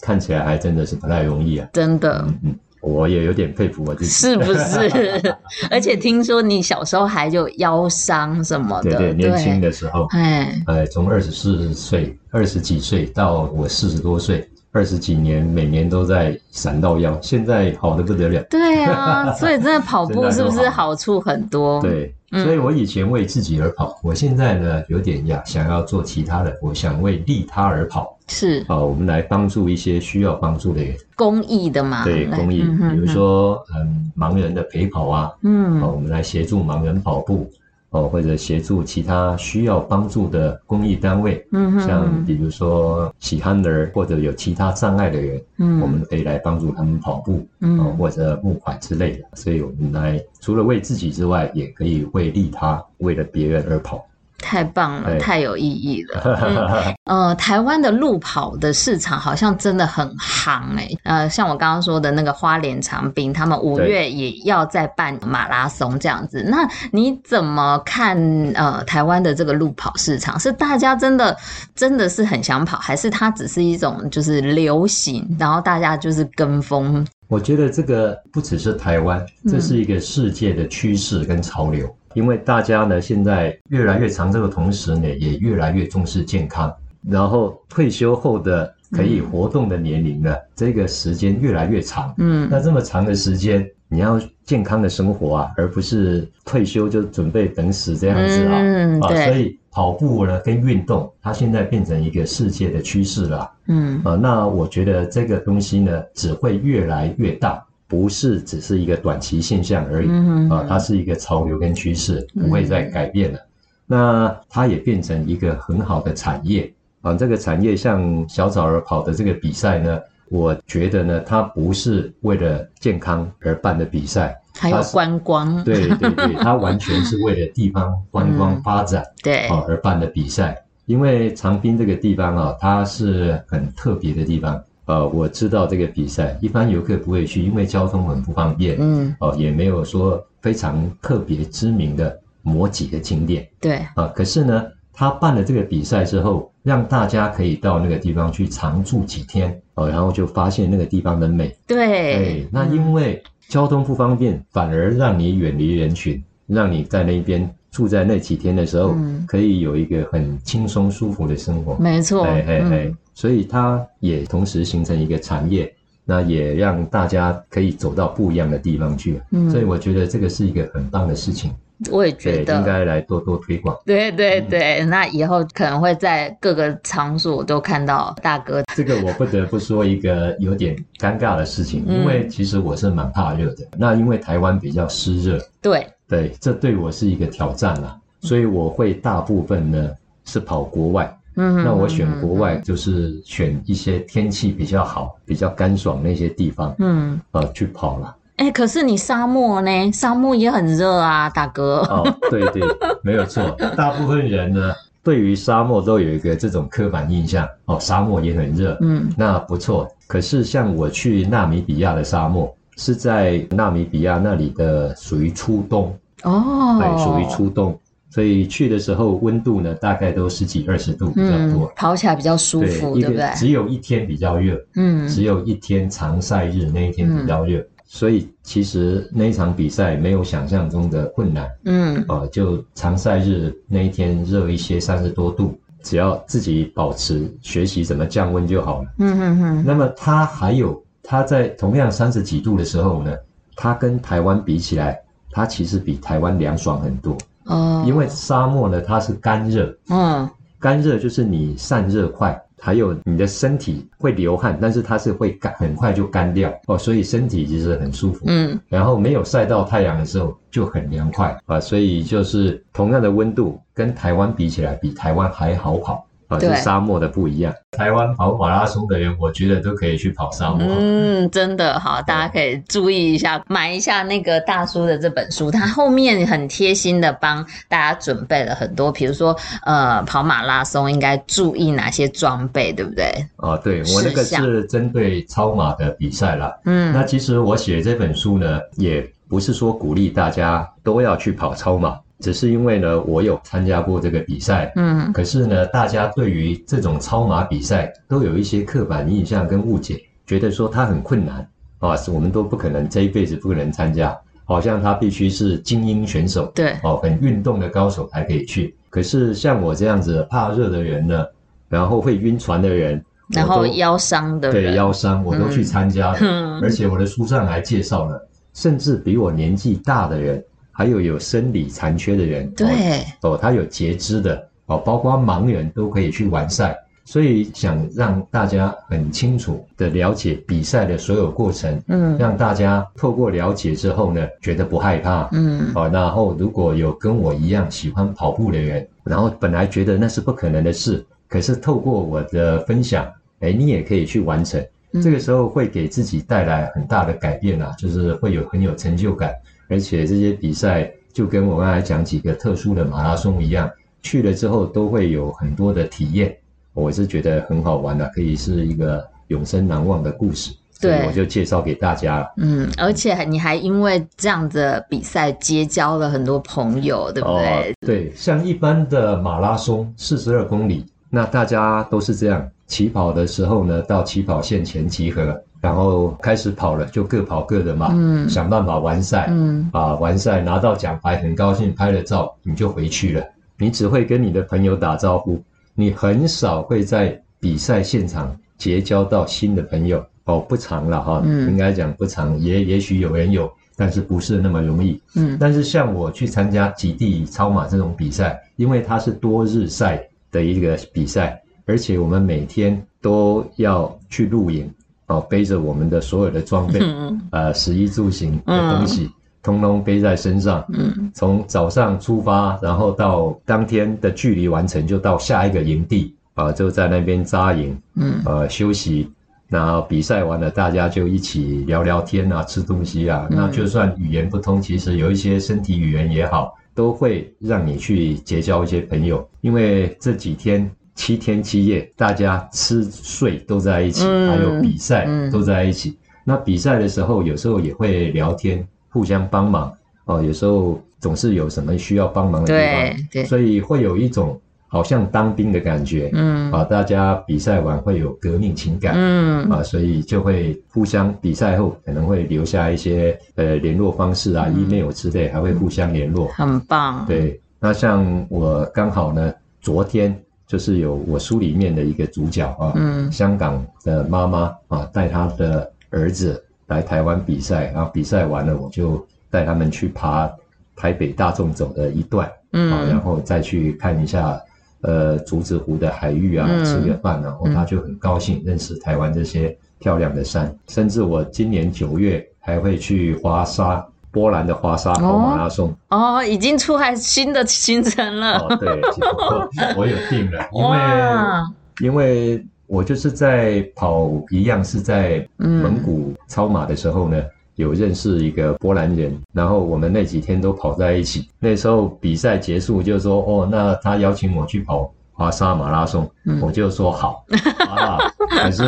看起来还真的是不太容易啊，
真的。嗯。
我也有点佩服我自己，
是不是？<laughs> 而且听说你小时候还有腰伤什么的，
对对，年轻的时候，哎，哎，从二十四岁、二十几岁到我四十多岁，二十几年，每年都在闪到腰，现在好的不得了。
对啊，所以真的跑步 <laughs> 是不是好处很多？
对，所以我以前为自己而跑，我现在呢有点呀想要做其他的，我想为利他而跑。
是。
啊，我们来帮助一些需要帮助的人，
公益的嘛？
对，公益，比如说嗯，盲人的陪跑啊，嗯，我们来协助盲人跑步，哦，或者协助其他需要帮助的公益单位，嗯，像比如说喜憨儿或者有其他障碍的人，嗯，我们可以来帮助他们跑步，嗯，或者募款之类的。所以我们来除了为自己之外，也可以为利他，为了别人而跑。
太棒了，太有意义了。<laughs> 嗯、呃，台湾的路跑的市场好像真的很夯哎、欸。呃，像我刚刚说的那个花莲长滨，他们五月也要再办马拉松这样子。那你怎么看？呃，台湾的这个路跑市场是大家真的真的是很想跑，还是它只是一种就是流行，然后大家就是跟风？
我觉得这个不只是台湾，这是一个世界的趋势跟潮流。嗯因为大家呢，现在越来越长，寿的同时呢，也越来越重视健康。然后退休后的可以活动的年龄呢，嗯、这个时间越来越长。嗯，那这么长的时间，你要健康的生活啊，而不是退休就准备等死这样子啊。嗯，啊，所以跑步呢跟运动，它现在变成一个世界的趋势了。嗯，啊，那我觉得这个东西呢，只会越来越大。不是只是一个短期现象而已啊，它是一个潮流跟趋势，不会再改变了。那它也变成一个很好的产业啊。这个产业像小草儿跑的这个比赛呢，我觉得呢，它不是为了健康而办的比赛，
还有观光，
对对对，<laughs> 它完全是为了地方观光发展，
嗯、对
啊而办的比赛。因为长滨这个地方啊，它是很特别的地方。呃，我知道这个比赛，一般游客不会去，因为交通很不方便。嗯，哦、呃，也没有说非常特别知名的某几个景点。
对，
啊、呃，可是呢，他办了这个比赛之后，让大家可以到那个地方去常住几天，哦、呃，然后就发现那个地方的美。
对，
哎，那因为交通不方便，反而让你远离人群，让你在那边。住在那几天的时候，嗯、可以有一个很轻松舒服的生活。
没错，
哎哎哎，所以它也同时形成一个产业，那也让大家可以走到不一样的地方去。嗯，所以我觉得这个是一个很棒的事情。
我也觉得
应该来多多推广。
对对对，嗯、那以后可能会在各个场所都看到大哥。
这个我不得不说一个有点尴尬的事情，嗯、因为其实我是蛮怕热的。那因为台湾比较湿热。
对。
对，这对我是一个挑战啦，所以我会大部分呢是跑国外。嗯，那我选国外就是选一些天气比较好、比较干爽那些地方。嗯，呃，去跑了。
哎，可是你沙漠呢？沙漠也很热啊，大哥。
哦，对对，没有错。大部分人呢，对于沙漠都有一个这种刻板印象。哦，沙漠也很热。嗯，那不错。可是像我去纳米比亚的沙漠。是在纳米比亚那里的，属于初冬哦，对，属于初冬，所以去的时候温度呢，大概都十几二十度比较多，
嗯，跑起来比较舒服，对，对不对？
只有一天比较热，嗯，只有一天长晒日那一天比较热，嗯，所以其实那一场比赛没有想象中的困难，嗯，啊，呃，就长晒日那一天热一些，三十多度，只要自己保持学习怎么降温就好了，嗯嗯嗯。那么它还有。它在同样三十几度的时候呢，它跟台湾比起来，它其实比台湾凉爽很多。哦，因为沙漠呢，它是干热。嗯，干热就是你散热快，还有你的身体会流汗，但是它是会干，很快就干掉。哦，所以身体其实很舒服。嗯，然后没有晒到太阳的时候就很凉快啊，所以就是同样的温度，跟台湾比起来，比台湾还好跑。啊，是沙漠的不一样。台湾跑马拉松的人，我觉得都可以去跑沙漠。
嗯，真的好，大家可以注意一下，买一下那个大叔的这本书，他后面很贴心的帮大家准备了很多，比如说呃，跑马拉松应该注意哪些装备，对不对？
啊，对，我那个是针对超马的比赛啦。嗯，那其实我写这本书呢，也不是说鼓励大家都要去跑超马。只是因为呢，我有参加过这个比赛，嗯，可是呢，大家对于这种超马比赛都有一些刻板印象跟误解，觉得说它很困难啊，是我们都不可能这一辈子不可能参加，好像他必须是精英选手，
对，
哦，很运动的高手才可以去。可是像我这样子怕热的人呢，然后会晕船的人，
然后腰伤的人，
对，腰伤我都去参加了，嗯，而且我的书上还介绍了，甚至比我年纪大的人。还有有生理残缺的人，
对。
哦，他有截肢的哦，包括盲人都可以去完赛，所以想让大家很清楚的了解比赛的所有过程，嗯，让大家透过了解之后呢，觉得不害怕，嗯，哦，然后如果有跟我一样喜欢跑步的人，然后本来觉得那是不可能的事，可是透过我的分享，哎，你也可以去完成，这个时候会给自己带来很大的改变啊，就是会有很有成就感。而且这些比赛就跟我刚才讲几个特殊的马拉松一样，去了之后都会有很多的体验，我是觉得很好玩的，可以是一个永生难忘的故事。对，我就介绍给大家了。
嗯，而且你还因为这样的比赛结交了很多朋友，对不对？哦，
对，像一般的马拉松四十二公里，那大家都是这样，起跑的时候呢，到起跑线前集合。然后开始跑了，就各跑各的嘛，嗯，想办法完赛，嗯，啊，完赛拿到奖牌，很高兴，拍了照，你就回去了。你只会跟你的朋友打招呼，你很少会在比赛现场结交到新的朋友。哦，不长了哈，嗯，应该讲不长，也也许有人有，但是不是那么容易。嗯，但是像我去参加极地超马这种比赛，因为它是多日赛的一个比赛，而且我们每天都要去露营。哦，背着我们的所有的装备，嗯、呃，食衣住行的东西，嗯、通通背在身上。嗯，从早上出发，然后到当天的距离完成，就到下一个营地啊、呃，就在那边扎营。嗯，呃，休息，然后比赛完了，大家就一起聊聊天啊，吃东西啊。那就算语言不通，其实有一些身体语言也好，都会让你去结交一些朋友。因为这几天七天七夜，大家吃睡都在一起，还有比赛都在一起。那比赛的时候，有时候也会聊天，互相帮忙哦。有时候总是有什么需要帮忙的地方，对，所以会有一种。好像当兵的感觉，嗯，啊，大家比赛完会有革命情感，嗯，啊，所以就会互相比赛后可能会留下一些呃联络方式啊、嗯、email 之类，还会互相联络，
很棒。
对，那像我刚好呢，昨天就是有我书里面的一个主角啊，嗯，香港的妈妈啊，带她的儿子来台湾比赛，然后比赛完了，我就带他们去爬台北大众走的一段，嗯，啊，然后再去看一下。呃，竹子湖的海域啊，吃个饭，然后他就很高兴认识台湾这些漂亮的山。嗯、甚至我今年九月还会去华沙，波兰的华沙跑马拉松。
哦，哦，已经出海新的行程了。
哦，对，我，我有定了，<laughs> 因为哇因为我就是在跑一样是在蒙古超马的时候呢。嗯有认识一个波兰人，然后我们那几天都跑在一起。那时候比赛结束，就说哦，那他邀请我去跑华沙马拉松，嗯、我就说好 <laughs> 啊。可是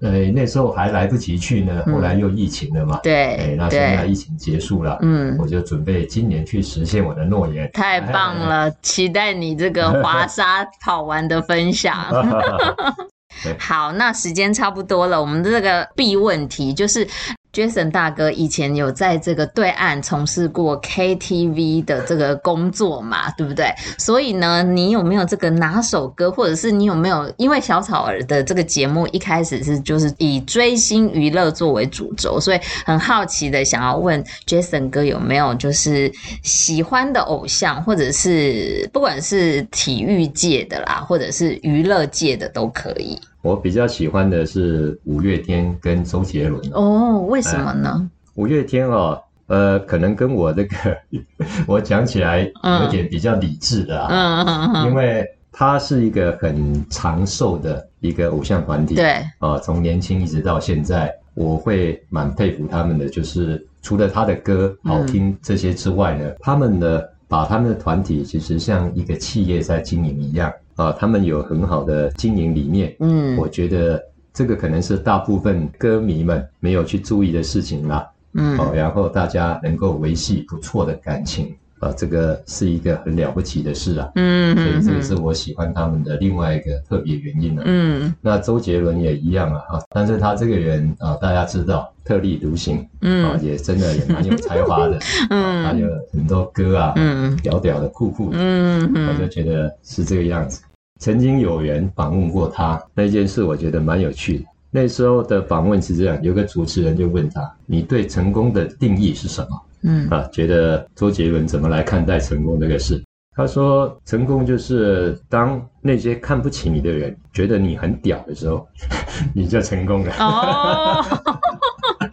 呃那时候还来不及去呢，后来又疫情了嘛。
对、
哎，那现在疫情结束了，嗯，我就准备今年去实现我的诺言。
太棒了，哎、期待你这个华沙跑完的分享。<laughs> <laughs> 好，那时间差不多了，我们的这个必问题就是。Jason 大哥以前有在这个对岸从事过 KTV 的这个工作嘛，对不对？所以呢，你有没有这个拿手歌，或者是你有没有？因为小草儿的这个节目一开始是就是以追星娱乐作为主轴，所以很好奇的想要问 Jason 哥有没有就是喜欢的偶像，或者是不管是体育界的啦，或者是娱乐界的都可以。
我比较喜欢的是五月天跟周杰伦。
哦，为什么呢？呃、
五月天哦，呃，可能跟我这个 <laughs> 我讲起来有点比较理智的啊，嗯嗯嗯，因为他是一个很长寿的一个偶像团体，对，啊、呃，从年轻一直到现在，我会蛮佩服他们的，就是除了他的歌好听这些之外呢，嗯、他们呢把他们的团体其实像一个企业在经营一样。啊，他们有很好的经营理念，嗯，我觉得这个可能是大部分歌迷们没有去注意的事情啦，嗯，好，然后大家能够维系不错的感情。啊，这个是一个很了不起的事啊，嗯，所以这个是我喜欢他们的另外一个特别原因了，嗯，那周杰伦也一样啊，啊，但是他这个人啊，大家知道特立独行，嗯，啊，也真的也蛮有才华的，<laughs> 嗯，他有很多歌啊，嗯，屌屌的酷酷的，嗯嗯，我就觉得是这个样子。曾经有人访问过他那件事，我觉得蛮有趣的。那时候的访问是这样，有个主持人就问他：“你对成功的定义是什么？”嗯啊，觉得周杰伦怎么来看待成功这个事？他说：“成功就是当那些看不起你的人觉得你很屌的时候，<laughs> 你就成功了。”哦，<laughs>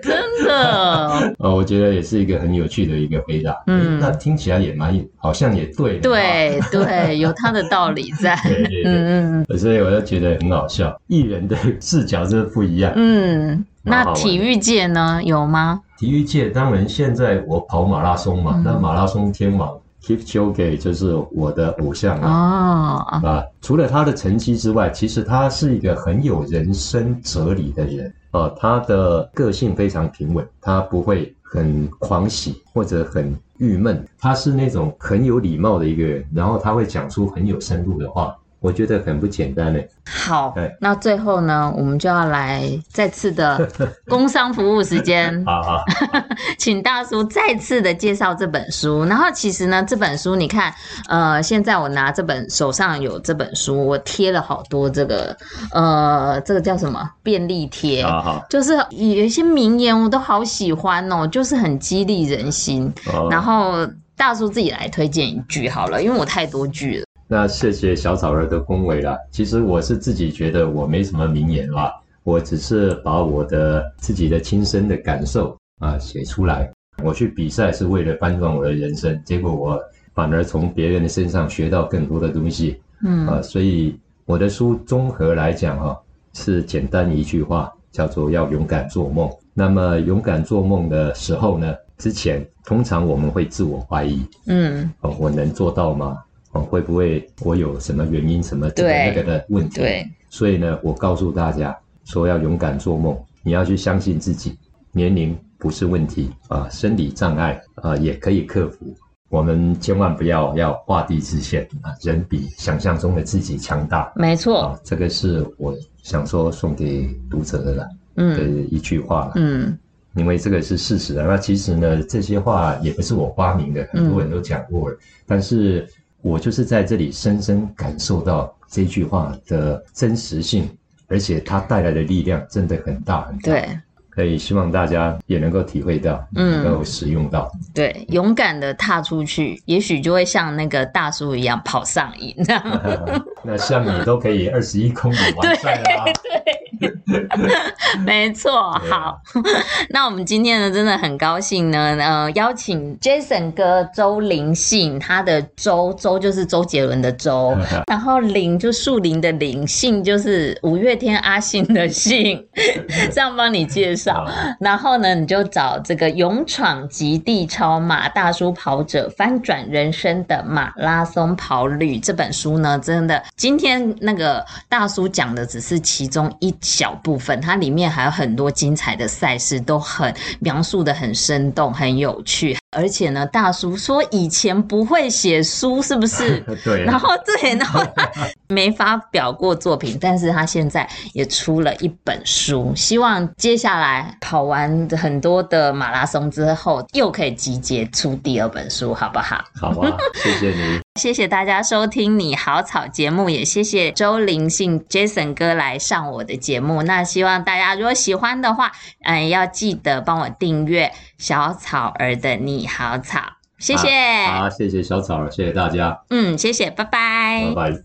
真的？
哦，我觉得也是一个很有趣的一个回答。嗯，那听起来也蛮好像也对。
对对，有他的道理在。<laughs> 对对对，嗯嗯。
所以我就觉得很好笑，艺人的视角真的不一样。
嗯，那体育界呢？有吗？
体育界当然，现在我跑马拉松嘛，嗯、那马拉松天王 Kipchoge 就是我的偶像啊。哦、啊，除了他的成绩之外，其实他是一个很有人生哲理的人啊。他的个性非常平稳，他不会很狂喜或者很郁闷，他是那种很有礼貌的一个人，然后他会讲出很有深度的话。我觉得很不简单嘞。
好，那最后呢，我们就要来再次的 <laughs> 工商服务时间。好 <laughs> 好，<laughs> 请大叔再次的介绍这本书。然后其实呢，这本书你看，呃，现在我拿这本手上有这本书，我贴了好多这个，呃，这个叫什么便利贴？好好，就是有一些名言我都好喜欢哦，就是很激励人心。好然后大叔自己来推荐一句好了，因为我太多句了。
那谢谢小草儿的恭维啦。其实我是自己觉得我没什么名言啦，我只是把我的自己的亲身的感受啊写出来。我去比赛是为了翻转我的人生，结果我反而从别人的身上学到更多的东西。嗯啊，所以我的书综合来讲哈，是简单一句话，叫做要勇敢做梦。那么勇敢做梦的时候呢，之前通常我们会自我怀疑，
嗯，
哦，我能做到吗？哦，会不会我有什么原因什么这个那个的问题？
对，
所以呢，我告诉大家说要勇敢做梦，你要去相信自己，年龄不是问题啊，生理障碍啊也可以克服。我们千万不要要画地自限啊，人比想象中的自己强大。
没错，
啊，这个是我想说送给读者的了，嗯，的一句话了，
嗯，
因为这个是事实啊。那其实呢，这些话也不是我发明的，很多人都讲过了，嗯，但是我就是在这里深深感受到这句话的真实性，而且它带来的力量真的很大很大。
对。
可以希望大家也能够体会到，嗯，能够使用到。
对，勇敢的踏出去，也许就会像那个大叔一样跑上瘾。<laughs>
那像你都可以二十一公里完赛啦。
对，对 <laughs> 没错。好，<laughs> 那我们今天呢，真的很高兴呢，呃，邀请 Jason 哥周林信，他的周周就是周杰伦的周，然后林就树林的林，信就是五月天阿信的信，这样帮你介绍。然后呢，你就找这个勇闯极地超马大叔跑者翻转人生的马拉松跑旅这本书呢，真的，今天那个大叔讲的只是其中一小部分，它里面还有很多精彩的赛事，都很描述的很生动、很有趣。而且呢，大叔说以前不会写书，是不是？<laughs>
对。
然后对，然后他没发表过作品，但是他现在也出了一本书，希望接下来跑完很多的马拉松之后，又可以集结出第二本书，好不好？
好啊，谢谢你。
谢谢大家收听你好草节目，也谢谢周林信 Jason 哥来上我的节目。那希望大家如果喜欢的话，嗯，要记得帮我订阅小草儿的你好草，谢谢。
好，好，谢谢小草儿，谢谢大家。
嗯，谢谢，拜拜。
拜拜。